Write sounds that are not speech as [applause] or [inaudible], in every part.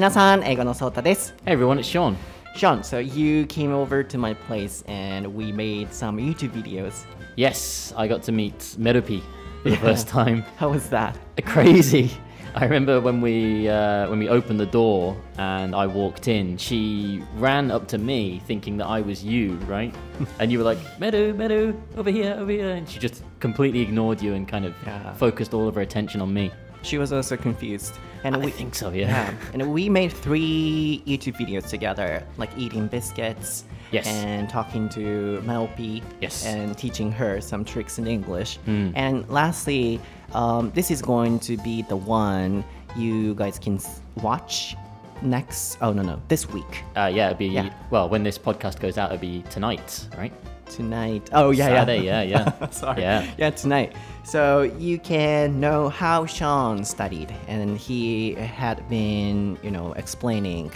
Minasan, Hey everyone, it's Sean. Sean, so you came over to my place and we made some YouTube videos. Yes, I got to meet Meropi for the first [laughs] time. How was that? [laughs] Crazy. I remember when we uh, when we opened the door and I walked in, she ran up to me thinking that I was you, right? [laughs] and you were like, Meadow, Meadow, over here, over here, and she just completely ignored you and kind of Yeah. focused all of her attention on me. She was also confused. And I we think so, yeah. Yeah, and we made three YouTube videos together, like eating biscuits Yes. and talking to Melpi Yes. and teaching her some tricks in English. Mm. And lastly, um, this is going to be the one you guys can watch next. Oh no no, this week Uh, yeah, it'd be Yeah. well when this podcast goes out, it'll be tonight, right? Tonight. Oh yeah, Saturday, yeah, yeah, yeah. [laughs] Sorry. Yeah. Yeah, tonight. So you can know how Sean studied, and he had been, you know, explaining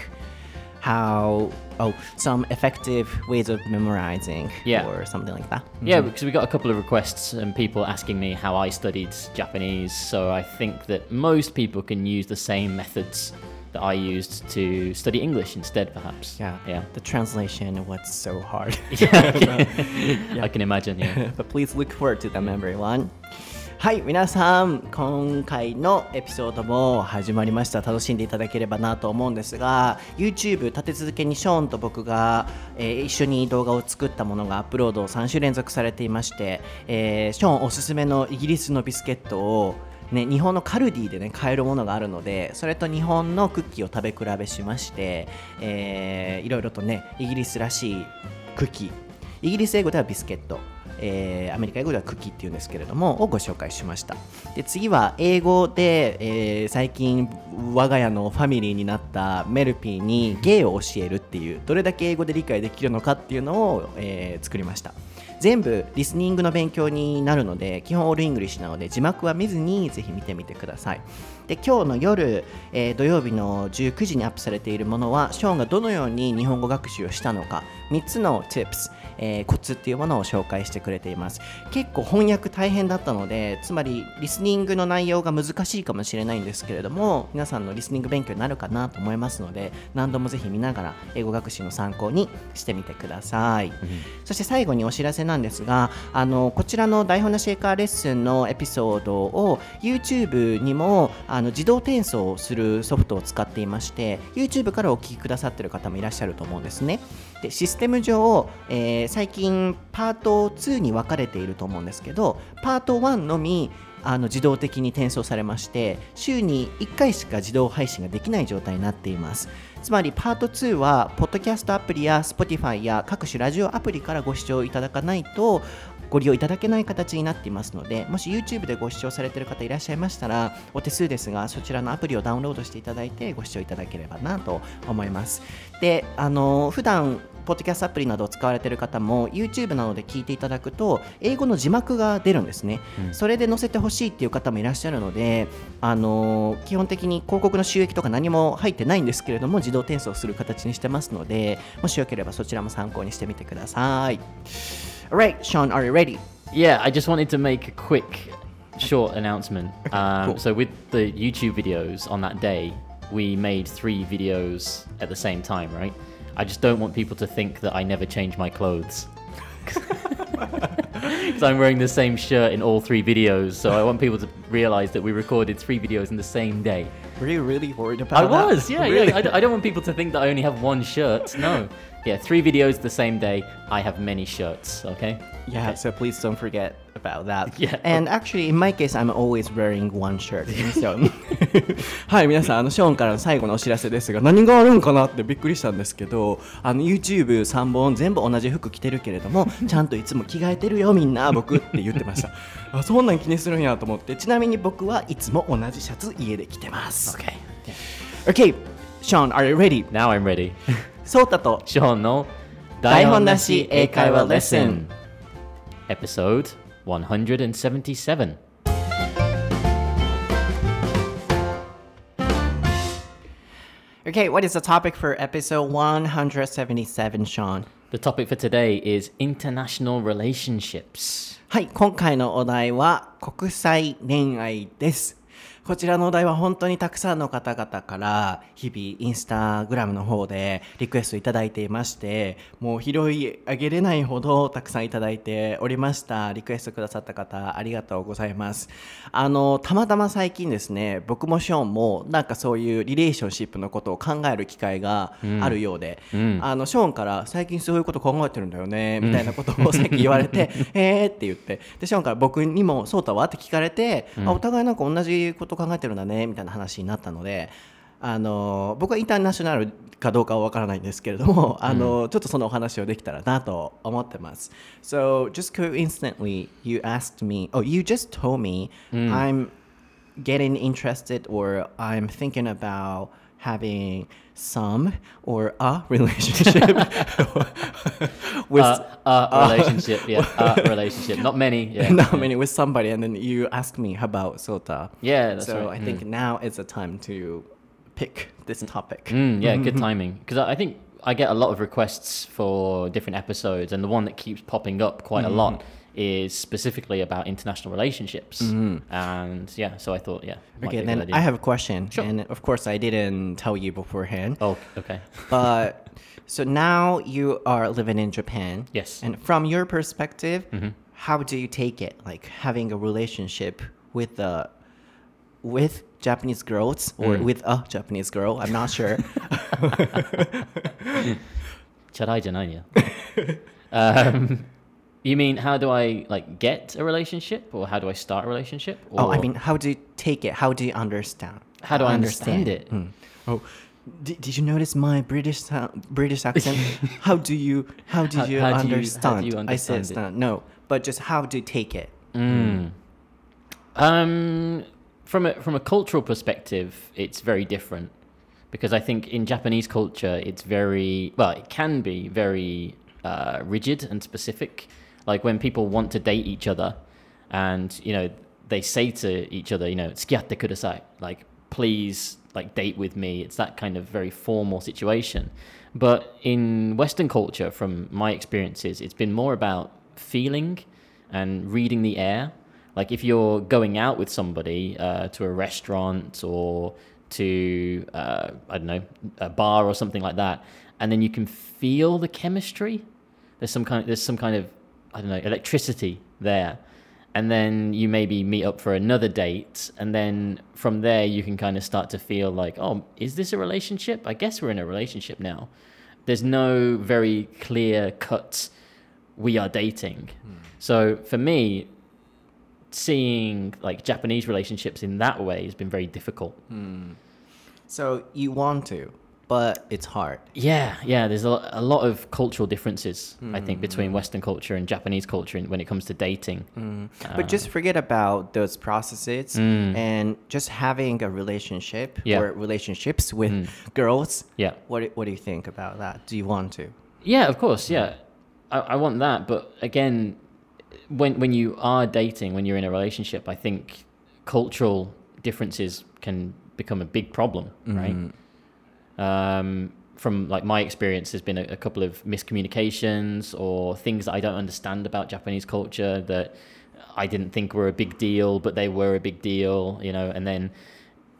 how oh some effective ways of memorizing Yeah. or something like that. Yeah, mm-hmm. because we got a couple of requests and people asking me how I studied Japanese. So I think that most people can use the same methods that I used to study English instead, perhaps. Yeah. Yeah. The translation was so hard. I can imagine, yeah. But please look forward to them everyone はい皆さん今回のエピソードも始まりました楽しんでいただければなと思うんですが YouTube 立て続けにショーンと僕が、えー一緒に動画を作ったものがアップロードを3週連続されていまして、えーショーンおすすめのイギリスのビスケットをね、日本のカルディでね買えるものがあるのでそれと日本のクッキーを食べ比べしまして、えーいろいろとねイギリスらしいクッキー。イギリス英語ではビスケット、えーアメリカ英語ではクッキーっていうんですけれどもをご紹介しました。で次は英語で、えー最近我が家のファミリーになったメルピーに芸を教えるっていうどれだけ英語で理解できるのかっていうのを、えー作りました。全部リスニングの勉強になるので基本 all English なので字幕は見ずにぜひ見てみてください。で今日の夜、えー土曜日の19時にアップされているものはショーンがどのように日本語学習をしたのか3つの tips えーコツっていうものを紹介してくれています。結構翻訳大変だったのでつまりリスニングの内容が難しいかもしれないんですけれども皆さんのリスニング勉強になるかなと思いますので何度もぜひ見ながら英語学習の参考にしてみてください、そして最後にお知らせなんですがあのこちらの台本なシェイカーレッスンのエピソードを YouTube にもあの自動転送するソフトを使っていまして YouTube からお聞きくださっている方もいらっしゃると思うんですね。でシステム上、えー最近パート2に分かれていると思うんですけどパート1のみあの自動的に転送されまして週に1回しか自動配信ができない状態になっています。つまりパート2はポッドキャストアプリや Spotify や各種ラジオアプリからご視聴いただかないとご利用いただけない形になっていますのでもし YouTube でご視聴されている方いらっしゃいましたらお手数ですがそちらのアプリをダウンロードしていただいてご視聴いただければなと思います。であの普段ポッドキャストアプリなどを使われている方も YouTube などで聞いていただくと英語の字幕が出るんですね、それで載せてほしいっていう方もいらっしゃるのであの基本的に広告の収益とか何も入ってないんですけれども自動転送する形にしてますのでもしよければそちらも参考にしてみてください Alright, Sean, are you ready? Yeah, I just wanted to make a quick, short announcement. Um, cool. So with the YouTube videos on that day, we made three videos at the same time, right? I just don't want people to think that I never change my clothes. [laughs] Because I'm wearing the same shirt in all three videos, so I want people to realize that we recorded three videos in the same day. Were you really worried I about that? I was, yeah, Really? yeah. I, I don't want people to think that I only have one shirt. No. Yeah, three videos the same day. I have many shirts, okay? Yeah, so please don't forget about that. [laughs] Yeah. And actually, in my case, I'm always wearing one shirt. [laughs] So はい、皆さん、あのショーンからの最後のお知らせですが、何があるんかなってびっくりしたんですけど、あの YouTube3 本全部同じ服着てるけれども、[laughs] ちゃんといつも着替えてるよ、みんな、僕って言ってました。あ、そんなん気にするんやと思って、ちなみに僕はいつも同じシャツ家で着てます。Okay. Okay, Sean, are you ready? Now I'm ready. ソータと Sean の台本なし英会話レッスン Episode 177 Okay, what is the topic for episode 177, Sean? The topic for today is international relationships. はい、今回のお題は国際恋愛です。 こちらのお題は本当にたくさんの方々から日々インスタグラムの方でリクエストいただいていましてもう拾い上げれないほどたくさんいただいておりました。リクエストくださった方ありがとうございます。あのたまたま最近ですね僕もショーンもなんかそういうリレーションシップのことを考える機会があるようで、うん。あのショーンから最近そういうこと考えてるんだよねみたいなことをさっき言われて [laughs] えーって言ってでショーンから僕にもそうたわって聞かれて、あお互いなんか同じこと考えてるんだねみたいな話になったのであの僕はインターナショナルかどうかは分からないんですけれども、あのちょっとそのお話をできたらなと思ってます。So just coincidentally you asked me oh you just told me I'm getting interested or I'm thinking about having some or a relationship [laughs] with Uh, uh, relationship, yeah, a [laughs] relationship. Not many, yeah. not many with somebody and then you ask me about Sota. Yeah, that's so right. I think now is the time to pick this topic. Mm, yeah, good [laughs] timing. Because I I think I get a lot of requests for different episodes, and the one that keeps popping up quite a lot is specifically about international relationships. Mm-hmm. And yeah, so I thought, yeah. Okay, then. I have a question. Sure. And of course I didn't tell you beforehand. Oh, okay. [laughs] But so now you are living in Japan. Yes. And from your perspective, mm-hmm. how do you take it? Like having a relationship with the with Japanese girls or mm. with a Japanese girl? I'm not sure. [laughs] [laughs] Um You mean how do I like get a relationship or how do I start a relationship? Or oh, I mean, how do you take it? How do you understand? How do I understand it? Mm. Oh, did, did you notice my British British accent? [laughs] how do you how do How- you how do you- how do understand? I said understand. No, but just how do you take it? Um, from a from a cultural perspective, it's very different because I think in Japanese culture, it's very well, it can be very uh, rigid and specific. Like when people want to date each other, and you know they say to each other, you know, "Tsukiyatte kudasai," like please, like date with me. It's that kind of very formal situation. But in Western culture, from my experiences, it's been more about feeling and reading the air. Like if you're going out with somebody uh, to a restaurant or to uh, I don't know a bar or something like that, and then you can feel the chemistry. There's some kind there's some kind of I don't know electricity there, and then you maybe meet up for another date, and then from there you can kind of start to feel like oh is this a relationship? I guess we're in a relationship now. There's no very clear cut we are dating. Hmm. So for me, seeing like Japanese relationships in that way has been very difficult. Hmm. So you want to, but it's hard. Yeah, yeah. There's a, a lot of cultural differences, I think, hmm. between Western culture and Japanese culture when it comes to dating. Hmm. But just um, forget about those processes hmm. and just having a relationship Yeah. or relationships with girls. Yeah. What do- What do you think about that? Do you want to? Yeah, of course. Yeah, I, I want that. But again, when when you are dating, when you're in a relationship, I think cultural differences can become a big problem, right? Um, from like my experience, there's been a, a couple of miscommunications or things that I don't understand about Japanese culture that I didn't think were a big deal, but they were a big deal, you know. And then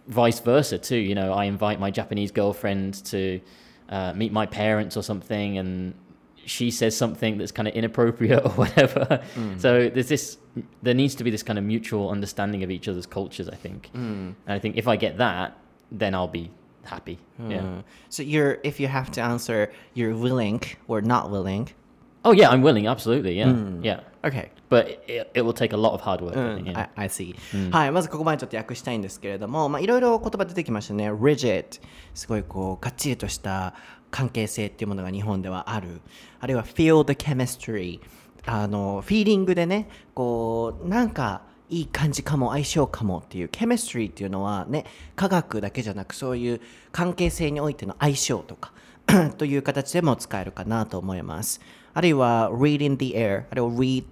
vice versa too. You know, I invite my Japanese girlfriend to uh, meet my parents or something, and she says something that's kind of inappropriate [laughs] or whatever. So there's this. There needs to be this kind of mutual understanding of each other's cultures. I think, and I think if I get that, then I'll be happy. Yeah. Uh, so you're if you have to answer, you're willing or not willing. Oh yeah, I'm willing. Absolutely. Yeah. Yeah. Okay. But it, it will take a lot of hard work. I うん. I, I see、はい、まずここまでちょっと訳したいんですけれども、まあ、いろいろ言葉出てきましたね。rigid、すごいこう、がっちりとした関係性っていうものが日本ではある。あるいは feel the chemistry、あの、フィーリングでね、こう、なんか、いい感じかも相性かもっていう chemistry っていうのはね科学だけじゃなくそういう関係性においての相性とかという形でも使えるかなと思いますあるいは reading the air あるいは read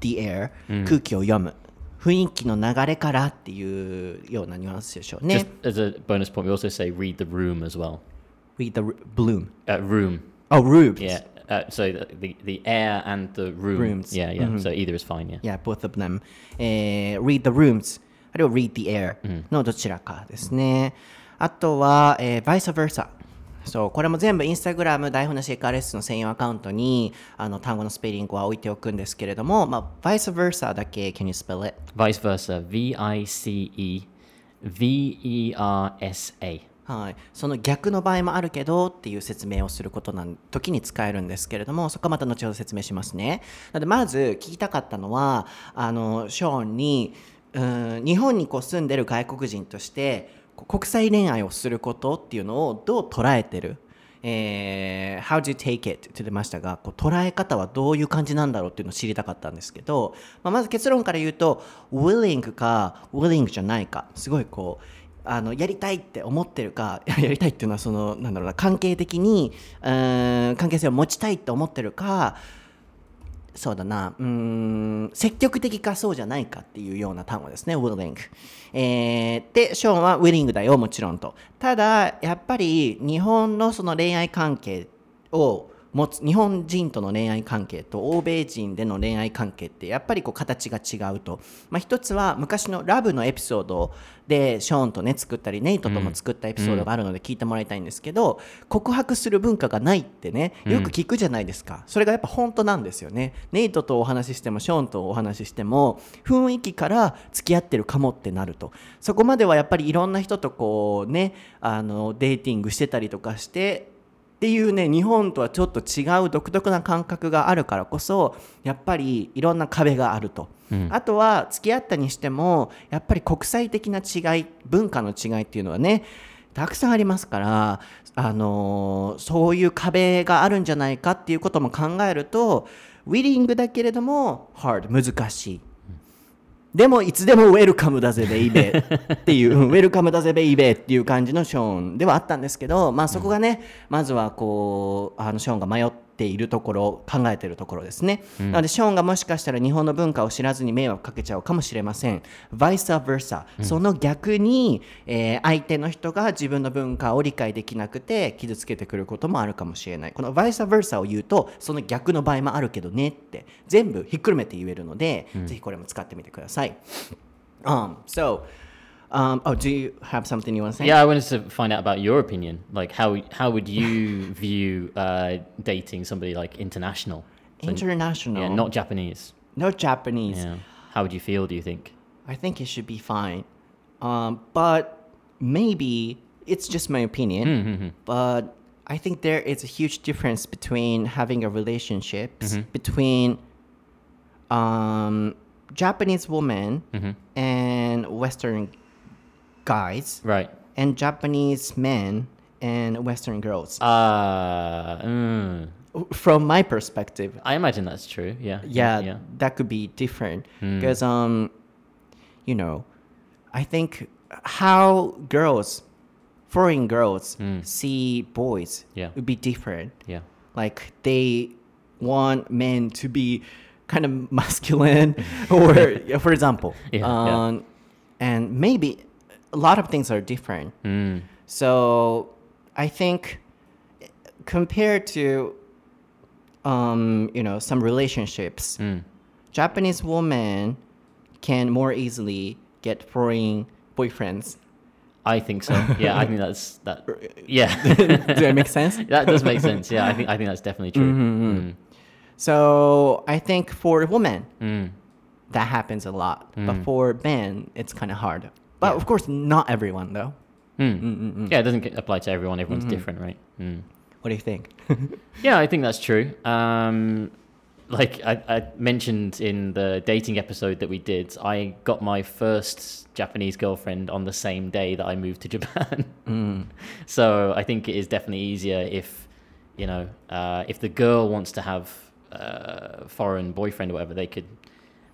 the air、空気を読む雰囲気の流れからっていうようなニュアンスでしょうね Just as a bonus point, we also say read the room as well. read the bloom Uh, room. oh rooms Yeah. Uh, so the, the the air and the room. Rooms. Yeah, yeah. So either is fine. Yeah. Yeah, both of them. えー read the rooms. あるいは read the air のどちらかですね。あとは、えー、vice versa。そう、これも全部インスタグラム台本なし KRS の専用アカウントにあの単語のスペリングは置いておくんですけれども、まあ、vice versa だけ can you spell it? Vice versa. V I C E V E R S A. はい、その逆の場合もあるけどっていう説明をすることの時に使えるんですけれどもそこはまた後ほど説明しますね。なのでまず聞きたかったのはあのショーンにうん日本にこう住んでる外国人として国際恋愛をすることっていうのをどう捉えてる？えー How do you take it? って言ってましたがこう捉え方はどういう感じなんだろうっていうのを知りたかったんですけど、まあ、まず結論から言うと willing か willing じゃないかすごいこうあのやりたいって思ってるか [laughs] やりたいっていうのはそのなんだろうな関係的にうん関係性を持ちたいって思ってるかそうだなうん積極的かそうじゃないかっていうような単語ですね willing、えーでショーンは willing だよもちろんと。ただやっぱり日本のその恋愛関係を持つ日本人との恋愛関係と欧米人での恋愛関係ってやっぱりこう形が違うと、まあ、一つは昔のラブのエピソードでショーンとね作ったりネイトとも作ったエピソードがあるので聞いてもらいたいんですけど、告白する文化がないってねよく聞くじゃないですか、それがやっぱ本当なんですよね。ネイトとお話ししてもショーンとお話ししても雰囲気から付き合ってるかもってなると。そこまではやっぱりいろんな人とこうねあのデーティングしてたりとかしてっていうね日本とはちょっと違う独特な感覚があるからこそやっぱりいろんな壁があると、あとは付き合ったにしてもやっぱり国際的な違い文化の違いっていうのはねたくさんありますから、あのーそういう壁があるんじゃないかっていうことも考えるとウィリングだけれども hard 難しいでもいつでもウェルカムだぜベイベー。っていう、ウェルカムだぜベイベーっていう感じのショーンではあったんですけど、まあそこがね、まずはこう、あのショーンが迷っているところ、考えているところですね。なのでショーンがもしかしたら日本の文化を知らずに迷惑かけちゃうかもしれません。vice versa。その逆に、えー相手の人が自分の文化を理解できなくて傷つけてくることもあるかもしれない。この vice versa を言うと、その逆の場合もあるけどねって、全部ひっくるめて言えるので、ぜひこれも使ってみてください。Um, so, um, oh, do you have something you want to say? Yeah, I wanted to find out about your opinion. Like, how how would you [laughs] view uh, dating somebody like international? So- International. Yeah, not Japanese. Not Japanese. Yeah. How would you feel? Do you think? I think it should be fine. Um, but maybe it's just my opinion. But I think there is a huge difference between having a relationship between um, Japanese women and Western guys Right. and Japanese men and Western girls. Uh, mm, From my perspective, I imagine that's true. Yeah. yeah, Yeah. that could be different because um you know i think how girls foreign girls see boys Yeah. would be different Yeah. like they want men to be kind of [laughs] masculine [laughs] or [laughs] for example Yeah, yeah. um, and maybe a lot of things are different Mm. so I think compared to um, you know some relationships, Mm. Japanese women can more easily get foreign boyfriends. I think so. Yeah, I think that's that. [laughs] Yeah. [laughs] Does that make sense? [laughs] that does make sense. Yeah, I think I think that's definitely true. Mm. So I think for women Mm. that happens a lot, but for men it's kind of hard. But of course, not everyone though. Mm. Yeah, it doesn't apply to everyone. Everyone's different, right? Mm. What do you think? [laughs] Yeah, I think that's true. Um, like I, I mentioned in the dating episode that we did, I got my first Japanese girlfriend on the same day that I moved to Japan. [laughs] So I think it is definitely easier if, you know, uh, if the girl wants to have a foreign boyfriend or whatever, they could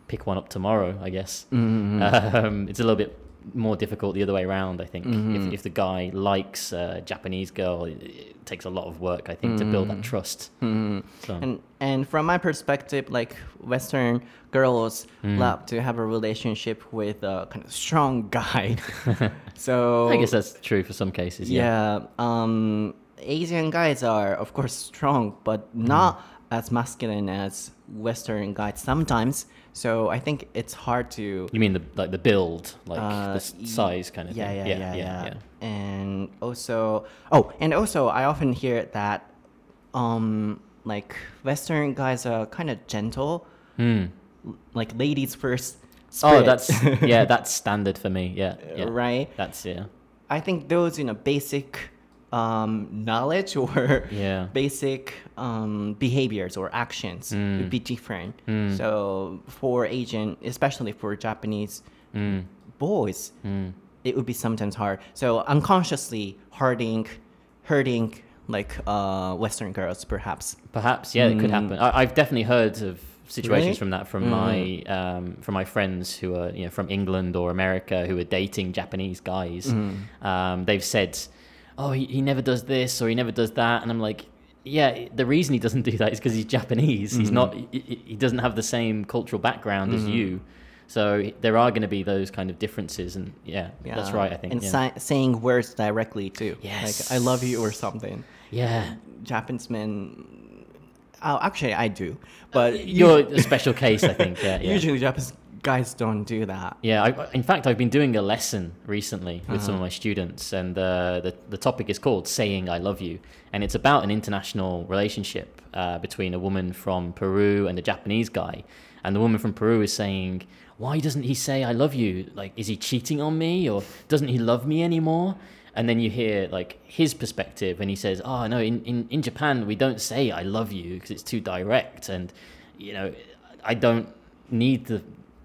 pick one up tomorrow, I guess. [laughs] Um, it's a little bit more difficult the other way around, I think. If, mm-hmm. if the guy likes a Japanese girl, it, it takes a lot of work, I think, to build that mm-hmm. trust. Mm-hmm. So, And and from my perspective, like Western girls mm. love to have a relationship with a kind of strong guy. [laughs] so I guess that's true for some cases. Yeah. yeah, um, Asian guys are of course strong, but mm. not as masculine as Western guys sometimes. So I think it's hard to You mean the like the build, like uh, the size kind of yeah, thing? Yeah, yeah, yeah, yeah. And also, oh, and also, I often hear that, um, like Western guys are kind of gentle, Hmm. like ladies first. Oh, that's [laughs] yeah, that's standard for me. Yeah, yeah. right. That's yeah. I think those, you know, basic um, knowledge [laughs] or Yeah. basic um, behaviors or actions Mm. would be different. So for Asian, especially for Japanese Mm. boys, it would be sometimes hard. So unconsciously hurting, hurting like uh, Western girls, perhaps. Perhaps, yeah, it could happen. I, I've definitely heard of situations Really? from that from my um, from my friends who are you know from England or America who are dating Japanese guys. Um, they've said, "Oh, he, he never does this or he never does that," and I'm like. Yeah, the reason he doesn't do that is because he's Japanese. He's mm-hmm. not. He, he- doesn't have the same cultural background as mm-hmm. you, so there are going to be those kind of differences. And yeah, that's right. I think. And yeah. si- saying words directly too. Yes. Like, I love you or something. yeah. Japanese men. Oh, actually, I do. But uh, You're a special case, I think. Yeah, yeah. [laughs] usually Japanese guys don't do that. Yeah, I, in fact, I've been doing a lesson recently with some of Uh-huh. my students, and uh, the the topic is called "Saying I Love You," and it's about an international relationship uh, between a woman from Peru and a Japanese guy, and the woman from Peru is saying, "Why doesn't he say I love you? Like, is he cheating on me, or doesn't he love me anymore?" And then you hear like his perspective, and he says, "Oh no, in in, in Japan we don't say I love you because it's too direct, and you know, I don't need to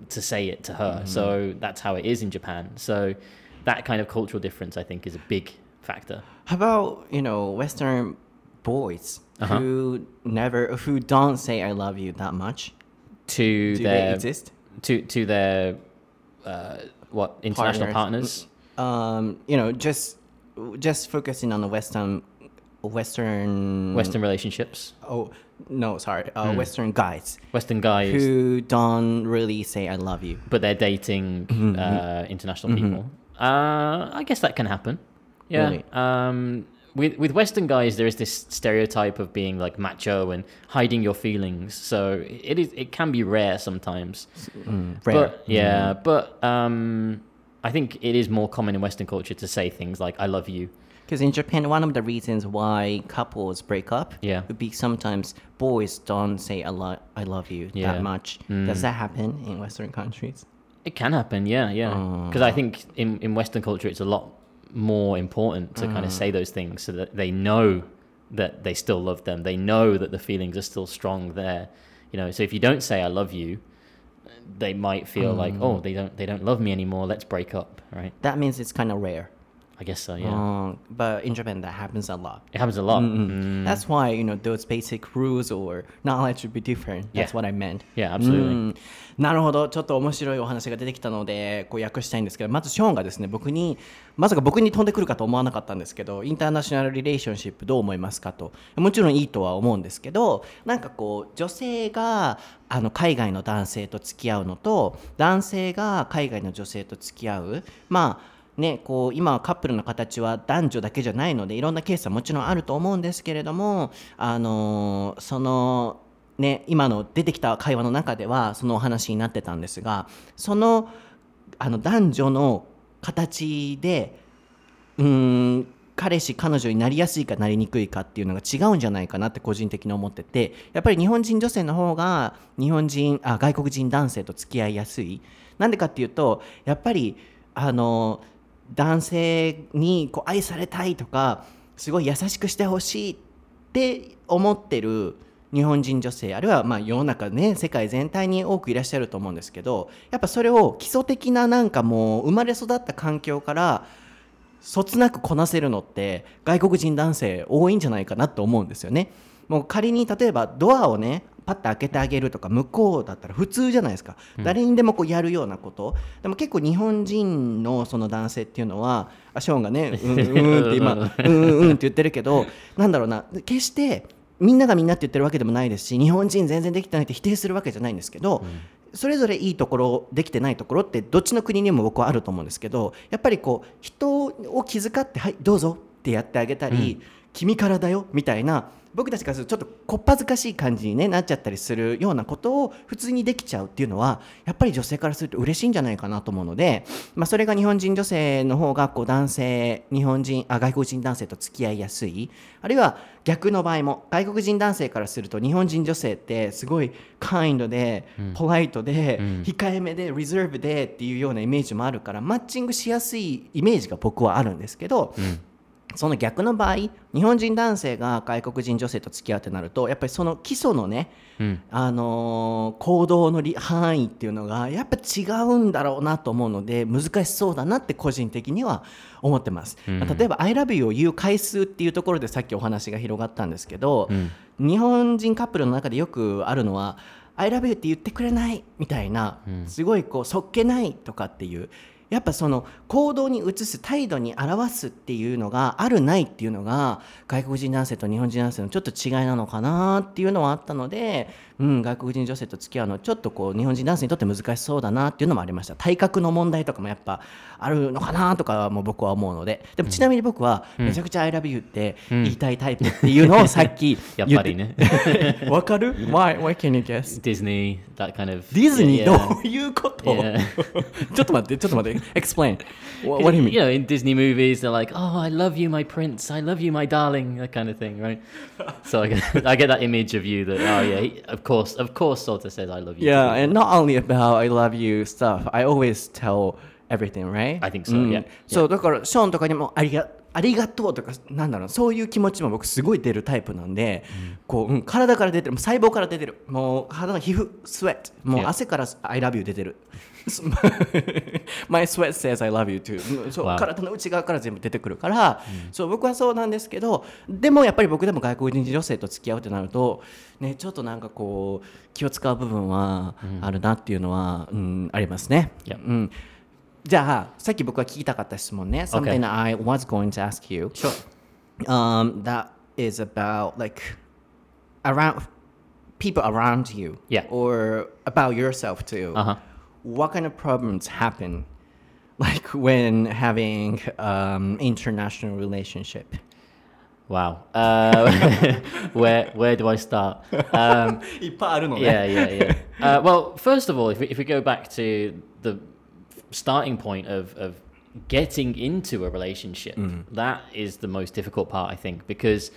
to say it to her. So that's how it is in Japan. So that kind of cultural difference, I think, is a big factor. How about you know Western boys Uh-huh. who never who don't say I love you that much? To Do they their exist? to to their uh, what international partners. Um, you know, just just focusing on the Western Western Western relationships, Oh no, sorry, uh, Western guys Western guys, who don't really say I love you. but they're dating Mm-hmm, uh, international people. Uh, I guess that can happen. Yeah. Really? Um, with with Western guys, there is this stereotype of being like macho and hiding your feelings. So it is it can be rare sometimes. Rare. But yeah, but um, I think it is more common in Western culture to say things like "I love you." Because in Japan, one of the reasons why couples break up Yeah. would be sometimes boys don't say a lot, I love you Yeah. Mm. that much. Does that happen in Western countries? It can happen, yeah, yeah. Because I think in in Western culture, it's a lot more important to kind of say those things so that they know that they still love them. They know that the feelings are still strong there. You know, so if you don't say "I love you," they might feel like, "Oh, they don't they don't love me anymore. Let's break up." Right? That means it's kind of rare. I guess so. Yeah, Um, but in Japan, that happens a lot. it happens a lot. Mm. That's why you know those basic rules or knowledge would be different. That's what I meant. Yeah, absolutely. うんなるほどちょっと面白いお話が出てきたのでこう訳したいんですけどまずショーンがですね僕にまさか僕に飛んでくるかと思わなかったんですけどインターナショナルリレーションシップどう思いますかともちろんいいとは思うんですけどなんかこう女性があの海外の男性と付き合うのと男性が海外の女性と付き合うまあね、こう今はカップルの形は男女だけじゃないのでいろんなケースはもちろんあると思うんですけれども、あのそのね、今の出てきた会話の中ではそのお話になってたんですがそのあの男女の形でうん彼氏彼女になりやすいかなりにくいかっていうのが違うんじゃないかなって個人的に思っててやっぱり日本人女性の方が日本人あ外国人男性と付き合いやすい。なんでかっていうとやっぱりあの男性にこう愛されたいとかすごい優しくしてほしいって思ってる日本人女性あるいはまあ世の中ね世界全体に多くいらっしゃると思うんですけどやっぱそれを基礎的ななんかもう生まれ育った環境からそつなくこなせるのって外国人男性多いんじゃないかなと思うんですよね。もう仮に例えばドアをねパッと開けてあげるとか向こうだったら普通じゃないですか、誰にでもこうやるようなこと。でも結構日本人のその男性っていうのはあショーンがね [laughs] うんうんって今うんうんうんって言ってるけどなんだろうな。決してみんながみんなって言ってるわけでもないですし日本人全然できてないって否定するわけじゃないんですけど、それぞれいいところできてないところってどっちの国にも僕はあると思うんですけどやっぱりこう人を気遣って「はいどうぞ」ってやってあげたり、君からだよみたいな僕たちからするとちょっとこっぱずかしい感じに、ね、なっちゃったりするようなことを普通にできちゃうっていうのはやっぱり女性からすると嬉しいんじゃないかなと思うので、まあ、それが日本人女性の方がこう男性日本人あ外国人男性と付き合いやすい。あるいは逆の場合も外国人男性からすると日本人女性ってすごいカインドで、ポライトで、控えめでリザーブでっていうようなイメージもあるからマッチングしやすいイメージが僕はあるんですけど、その逆の場合日本人男性が外国人女性と付き合うってなるとやっぱりその基礎のね、うん。あのー行動のり範囲っていうのがやっぱ違うんだろうなと思うので難しそうだなって個人的には思ってます、まあ例えば「I love you」を言う回数っていうところでさっきお話が広がったんですけど、日本人カップルの中でよくあるのは「I love you」って言ってくれないみたいな、すごいこうそっけないとかっていうやっぱその行動に移す態度に表すっていうのがあるないっていうのが外国人男性と日本人男性のちょっと違いなのかなっていうのはあったので、うん、外国人女性と付き合うのはちょっとこう日本人男性にとって難しそうだなっていうのもありました体格の問題とかもやっぱあるのかなとかも僕は思うのででもちなみに僕はめちゃくちゃ「I love you」って言いたいタイプっていうのをさっきやっぱりね。わかる ?Why? Why can you guess? Disney, that kind of. ディズニーど.ういうこと.ちょっと待ってちょっと待って Explain What, what do you mean? You know, in Disney movies, they're like, "Oh, I love you, my prince. I love you, my darling," that kind of thing, right? so I get, I get that image of you that, oh yeah, of course, of course, Sota says, "I love you." Yeah, too." and not only about I love you stuff. I always tell everything, right? I think so, うん yeah. そうだからショーンとかにもありがありがとうとかなんだろうそういう気持ちも僕すごい出るタイプなんで、こう、うん、体から出てるもう細胞から出てるもう肌の皮膚スウェットもう.汗から I love you 出てる My sweat says I love you too うんそう Wow. 体の内側から全部出てくるから、そう僕はそうなんですけどでもやっぱり僕でも外国人女性と付き合うってなると、ね、ちょっとなんかこう気を使う部分はあるなっていうのは、うんありますね。Yeah. うん、じゃあさっき僕が聞きたかった質問ね。Something that I was going to ask you、Sure. um, that is about like around people around you Yeah. or about yourself too. Uh-huh. what kind of problems happen like when having um, international relationship? Wow. Uh, [laughs] where where do i start? Um, [laughs] yeah yeah yeah. Uh, well first of all if we, if we go back to the starting point of, of getting into a relationship mm. that is the most difficult part i think because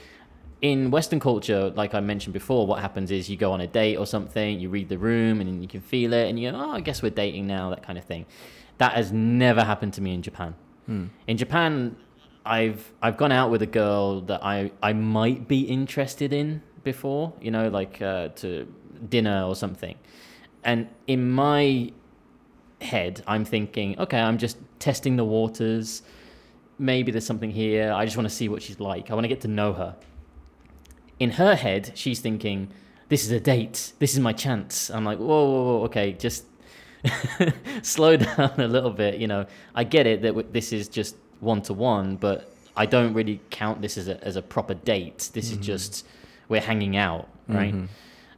in Western culture, like I mentioned before, what happens is you go on a date or something, you read the room, and you can feel it, and you go, oh, I guess we're dating now, that kind of thing. That has never happened to me in Japan. In Japan, I've I've gone out with a girl that I I might be interested in before, you know, like uh, to dinner or something, and in my head, I'm thinking, okay, I'm just testing the waters. Maybe there's something here. I just want to see what she's like. I want to get to know her. In her head, she's thinking, this is a date. This is my chance. I'm like, whoa, whoa, whoa okay, just [laughs] slow down a little bit. You know, I get it that w- this is just one to one, but I don't really count this as a, as a proper date. This is just, we're hanging out, right?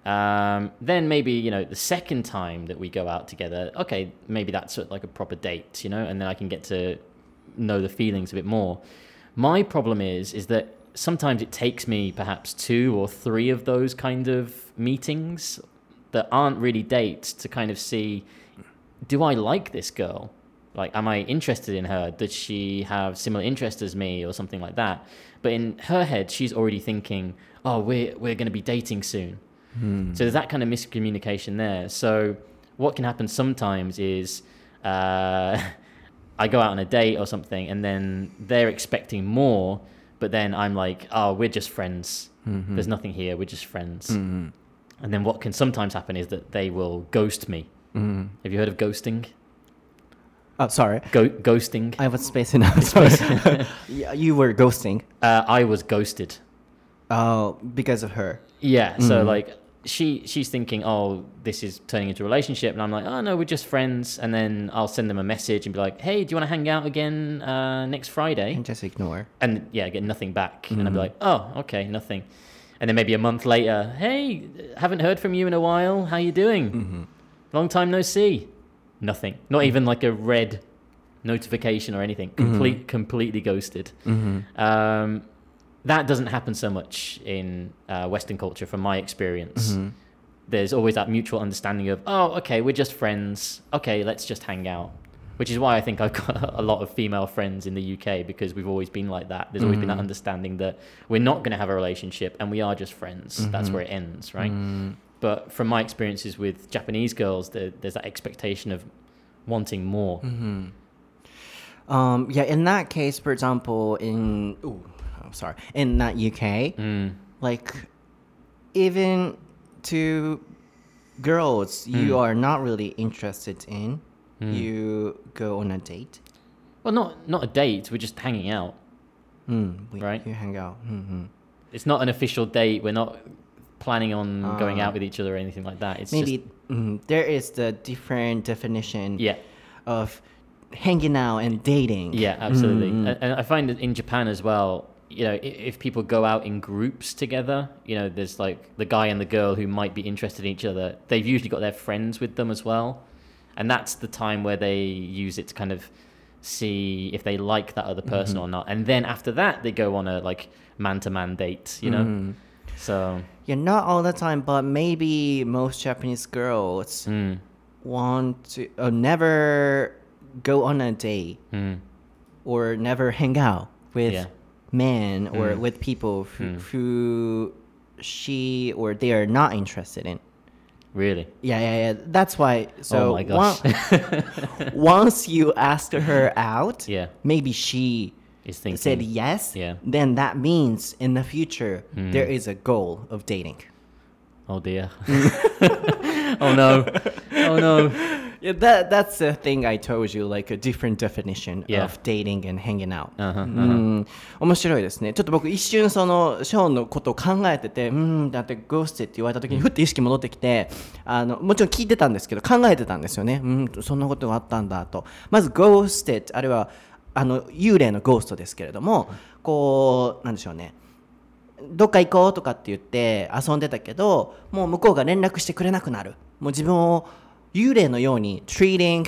Um, then maybe you know the second time that we go out together, okay, maybe that's like a proper date, you know, and then I can get to know the feelings a bit more. My problem is is that sometimes it takes me perhaps two or three of those kind of meetings that aren't really dates to kind of see do I like this girl? Like, am I interested in her? Does she have similar interests as me or something like that? But in her head, she's already thinking, oh, we're, we're going to be dating soon. So there's that kind of miscommunication there. So what can happen sometimes is uh, [laughs] I go out on a date or something, and then they're expecting more, but then I'm like, oh, we're just friends. Mm-hmm. There's nothing here. We're just friends. Mm-hmm. And then what can sometimes happen is that they will ghost me. Mm-hmm. Have you heard of ghosting? Oh, sorry. Go- ghosting. I was spacing out. Sorry. [laughs] you were ghosting. Uh, I was ghosted. Oh, because of her. Yeah. So like she she's thinking, oh, this is turning into a relationship, and I'm like, oh no, we're just friends. And then I'll send them a message and be like, hey, do you want to hang out again uh, next Friday? And just ignore. And yeah, get nothing back. And I'll be mm-hmm. like, oh, okay, nothing. And then maybe a month later, hey, haven't heard from you in a while. How you doing? Mm-hmm. Long time no see. Nothing. Not mm-hmm. even like a red notification or anything. Complete, completely ghosted. Um, that doesn't happen so much in uh, Western culture, from my experience. Mm-hmm. There's always that mutual understanding of, oh, okay, we're just friends. Okay, let's just hang out. Which is why I think I've got [laughs] a lot of female friends in the UK because we've always been like that. There's always been that mm-hmm. understanding that we're not going to have a relationship and we are just friends. Mm-hmm. That's where it ends, right? Mm. But from my experiences with Japanese girls, there, there's that expectation of wanting more. Um, yeah, in that case, for example, in ooh, I'm sorry, in not UK, Mm. like even to girls you are not really interested in, you go on a date. Well, not not a date. We're just hanging out. Mm, we, Right. You hang out. hmm It's not an official date. We're not planning on going Ah. out with each other or anything like that. It's Maybe just mm, there is the different definition yeah, of hanging out and dating. yeah, absolutely. Mm, mm. And, and I find that in Japan as well. You know, if people go out in groups together, you know, there's like the guy and the girl who might be interested in each other. They've usually got their friends with them as well, and that's the time where they use it to kind of see if they like that other person Mm-hmm. or not. And then after that, they go on a like man-to-man date. You know, Mm. so Yeah, not all the time, but maybe most Japanese girls mm, want to uh, never go on a date mm, or never hang out with Yeah. Men or Mm. with people who, Mm. who she or they are not interested in. really. Yeah, yeah, yeah. That's why. So oh my gosh. on- [laughs] once you ask her out, yeah, maybe she is thinking. said yes. Yeah. Then that means in the future Mm. there is a goal of dating. Oh dear. [laughs] [laughs] oh no. Oh no. Yeah, that that's the thing I told you, like a different definition Yeah. of dating and hanging out. うん面白いですね。ちょっと僕一瞬そのショーンのことを考えてて、うん、だってゴーステって言われた時にふって意識戻ってきて、あのもちろん聞いてたんですけど考えてたんですよね。うん、そんなことがあったんだと。まずゴーステあるいはあの幽霊のゴーストですけれども、こうなんでしょうね。どっか行こうとかって言って遊んでたけどもう向こうが連絡してくれなくなるもう自分を幽霊のように treating、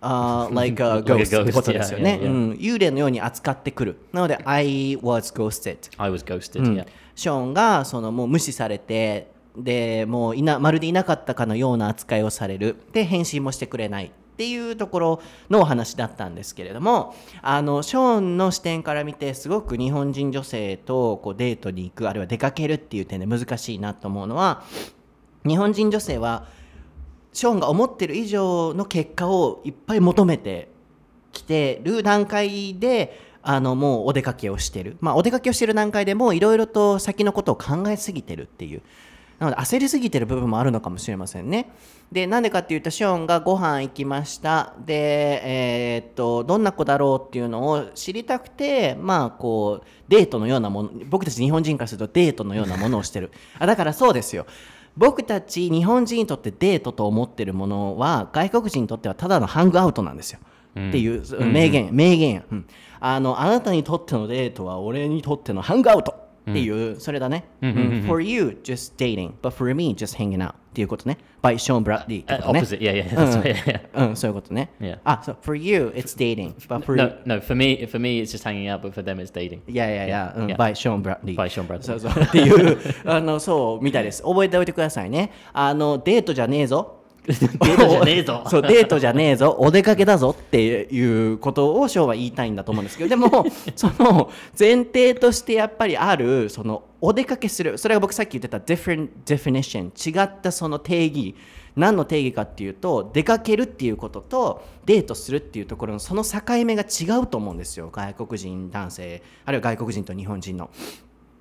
uh, [laughs] like a ghost ってことですよね、幽霊のように扱ってくる。なので I was ghosted. I was ghosted. うん。Yeah. ショーンがそのもう無視されてでもういなまるでいなかったかのような扱いをされる。で返信もしてくれないっていうところのお話だったんですけれどもあのショーンの視点から見てすごく日本人女性とこうデートに行くあるいは出かけるっていう点で難しいなと思うのは日本人女性はショーンが思ってる以上の結果をいっぱい求めてきてる段階であのもうお出かけをしてる、まあ、お出かけをしてる段階でもういろいろと先のことを考えすぎてるっていう。なので焦りすぎてる部分もあるのかもしれませんね。でなんでかっていうとショーンがご飯行きました。でえーっとどんな子だろうっていうのを知りたくてまあこうデートのようなもの僕たち日本人からするとデートのようなものをしてる。あだからそうですよ。僕たち日本人にとってデートと思ってるものは外国人にとってはただのハングアウトなんですよ、っていうそ名言、名言。や、うん。あのあなたにとってのデートは俺にとってのハングアウトっていう、それだね、うん For you just dating but for me just hanging out っていうことね by Sean Bradley って Uh, ことね opposite. Yeah, yeah. Right. Yeah. うん、そういうことね。Yeah. あ、そう、for you, it's dating. But for No, no. For me, for me, it's just hanging out, but for them, it's dating. いやいやいや、うん、Yeah. by Sean Bradley。By Sean Bradley. そうそう。っていう、あの、そう、みたいです。覚えておいてくださいね。あの、デートじゃねえぞ。[laughs] デートじゃねえぞ [laughs] そう、デートじゃねえぞ。お出かけだぞっていうことをショーは言いたいんだと思うんですけど、でも、[laughs] その、前提としてやっぱりある、その、お出かけする。それが僕さっき言ってた different definition。違ったその定義。何の定義かっていうと出かけるっていうこととデートするっていうところのその境目が違うと思うんですよ外国人男性あるいは外国人と日本人の。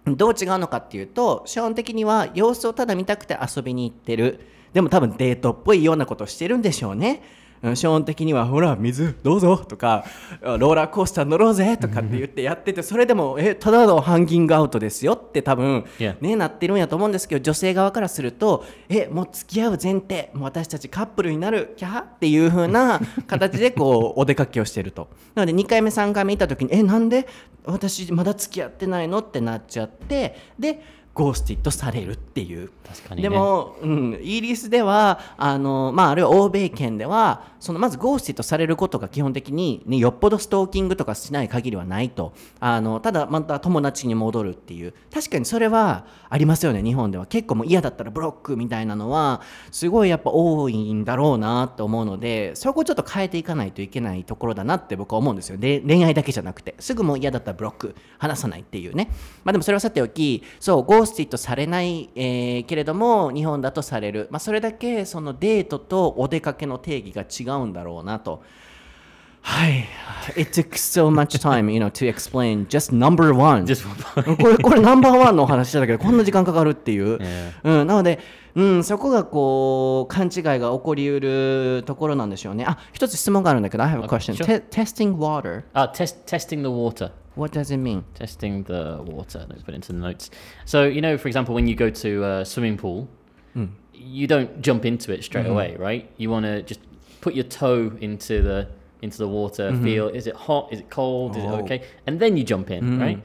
どう違うのかっていうと基本的には様子をただ見たくて遊びに行ってるでも多分デートっぽいようなことをしてるんでしょうね。うん基本的には「ほら水どうぞ」とか「ローラーコースター乗ろうぜ」とかって言ってやっててそれでも「えただのハンギングアウトですよ」って多分.ねなってるんやと思うんですけど女性側からすると「えもう付き合う前提もう私たちカップルになるキャーっていう風な形でこうお出かけをしてるとなので2回目3回目行った時に「えなんで？私まだ付き合ってないの?」ってなっちゃってで ghosted されるっていう。確かにね。でも、うん、イギリスではあの、まあ、あるいは欧米圏ではそのまず ghosted されることが基本的に、ね、よっぽどストーキングとかしない限りはないと。あのただまた友達に戻るっていう確かにそれはありますよね。日本では結構もう嫌だったらブロックみたいなのはすごいやっぱ多いんだろうなと思うのでそこをちょっと変えていかないといけないところだなって僕は思うんですよ。で恋愛だけじゃなくてすぐもう嫌だったらブロック。話さないっていうね。まあでもそれはさておきそうゴースティされない、えーけれども日本だとされる、まあ、それだけそのデートとお出かけの定義が違うんだろうなとはい。It took so much time, you know, to explain just number one. Just one これ、これナンバーワンのお話だけど、こんな時間かかるっていう。[laughs] うん、なので、うん、そこがこう、勘違いが起こりうるところなんでしょうね。あ、一つ質問があるんだけど、I have a question. sure. Te- testing water, Uh, test testing the water. what does it mean? Testing the water. Let's put it into the notes. So you know, for example, when you go to a swimming pool, you don't jump into it straight away, right? You want to just put your toe into the into the water. Feel is it hot? Is it cold? Is it Oh. okay? And then you jump in, right?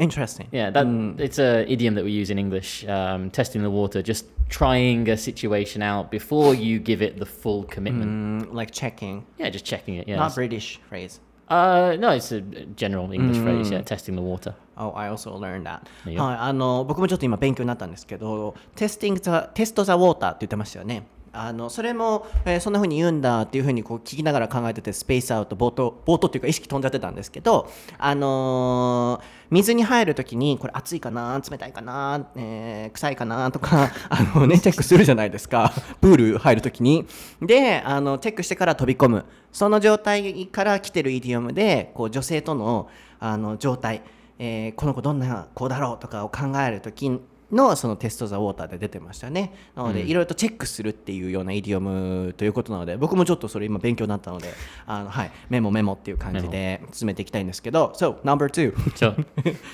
Interesting. Yeah, that it's a idiom that we use in English. Um, testing the water, just trying a situation out before you give it the full commitment. Mm, like checking, Yeah, just checking it. Yeah. not British phrase. Uh, no, it's a general English phrase. Yeah, testing the water. Oh, I also learned that. いいよはい、あの僕もちょっと今勉強になったんですけど、テスティングザテストザウォーターって言ってましたよね。 あのそれも、えーそんな風に言うんだっていう風にこう聞きながら考えててスペースアウト冒頭冒頭っていうか意識飛んじゃってたんですけど、あのー水に入るときにこれ熱いかな冷たいかな、えー臭いかなとか [laughs] あのねチェックするじゃないですか。プール入るときに。であのチェックしてから飛び込む。その状態から来てるイディオムでこう女性とのあの状態。えーこの子どんな子だろうとかを考えるときのそのテスト・ザ・ウォーターで出てましたねなので、いろいろとチェックするっていうようなイディオムということなので僕もちょっとそれ今勉強になったのであの、はい、メモメモっていう感じで進めていきたいんですけど So number two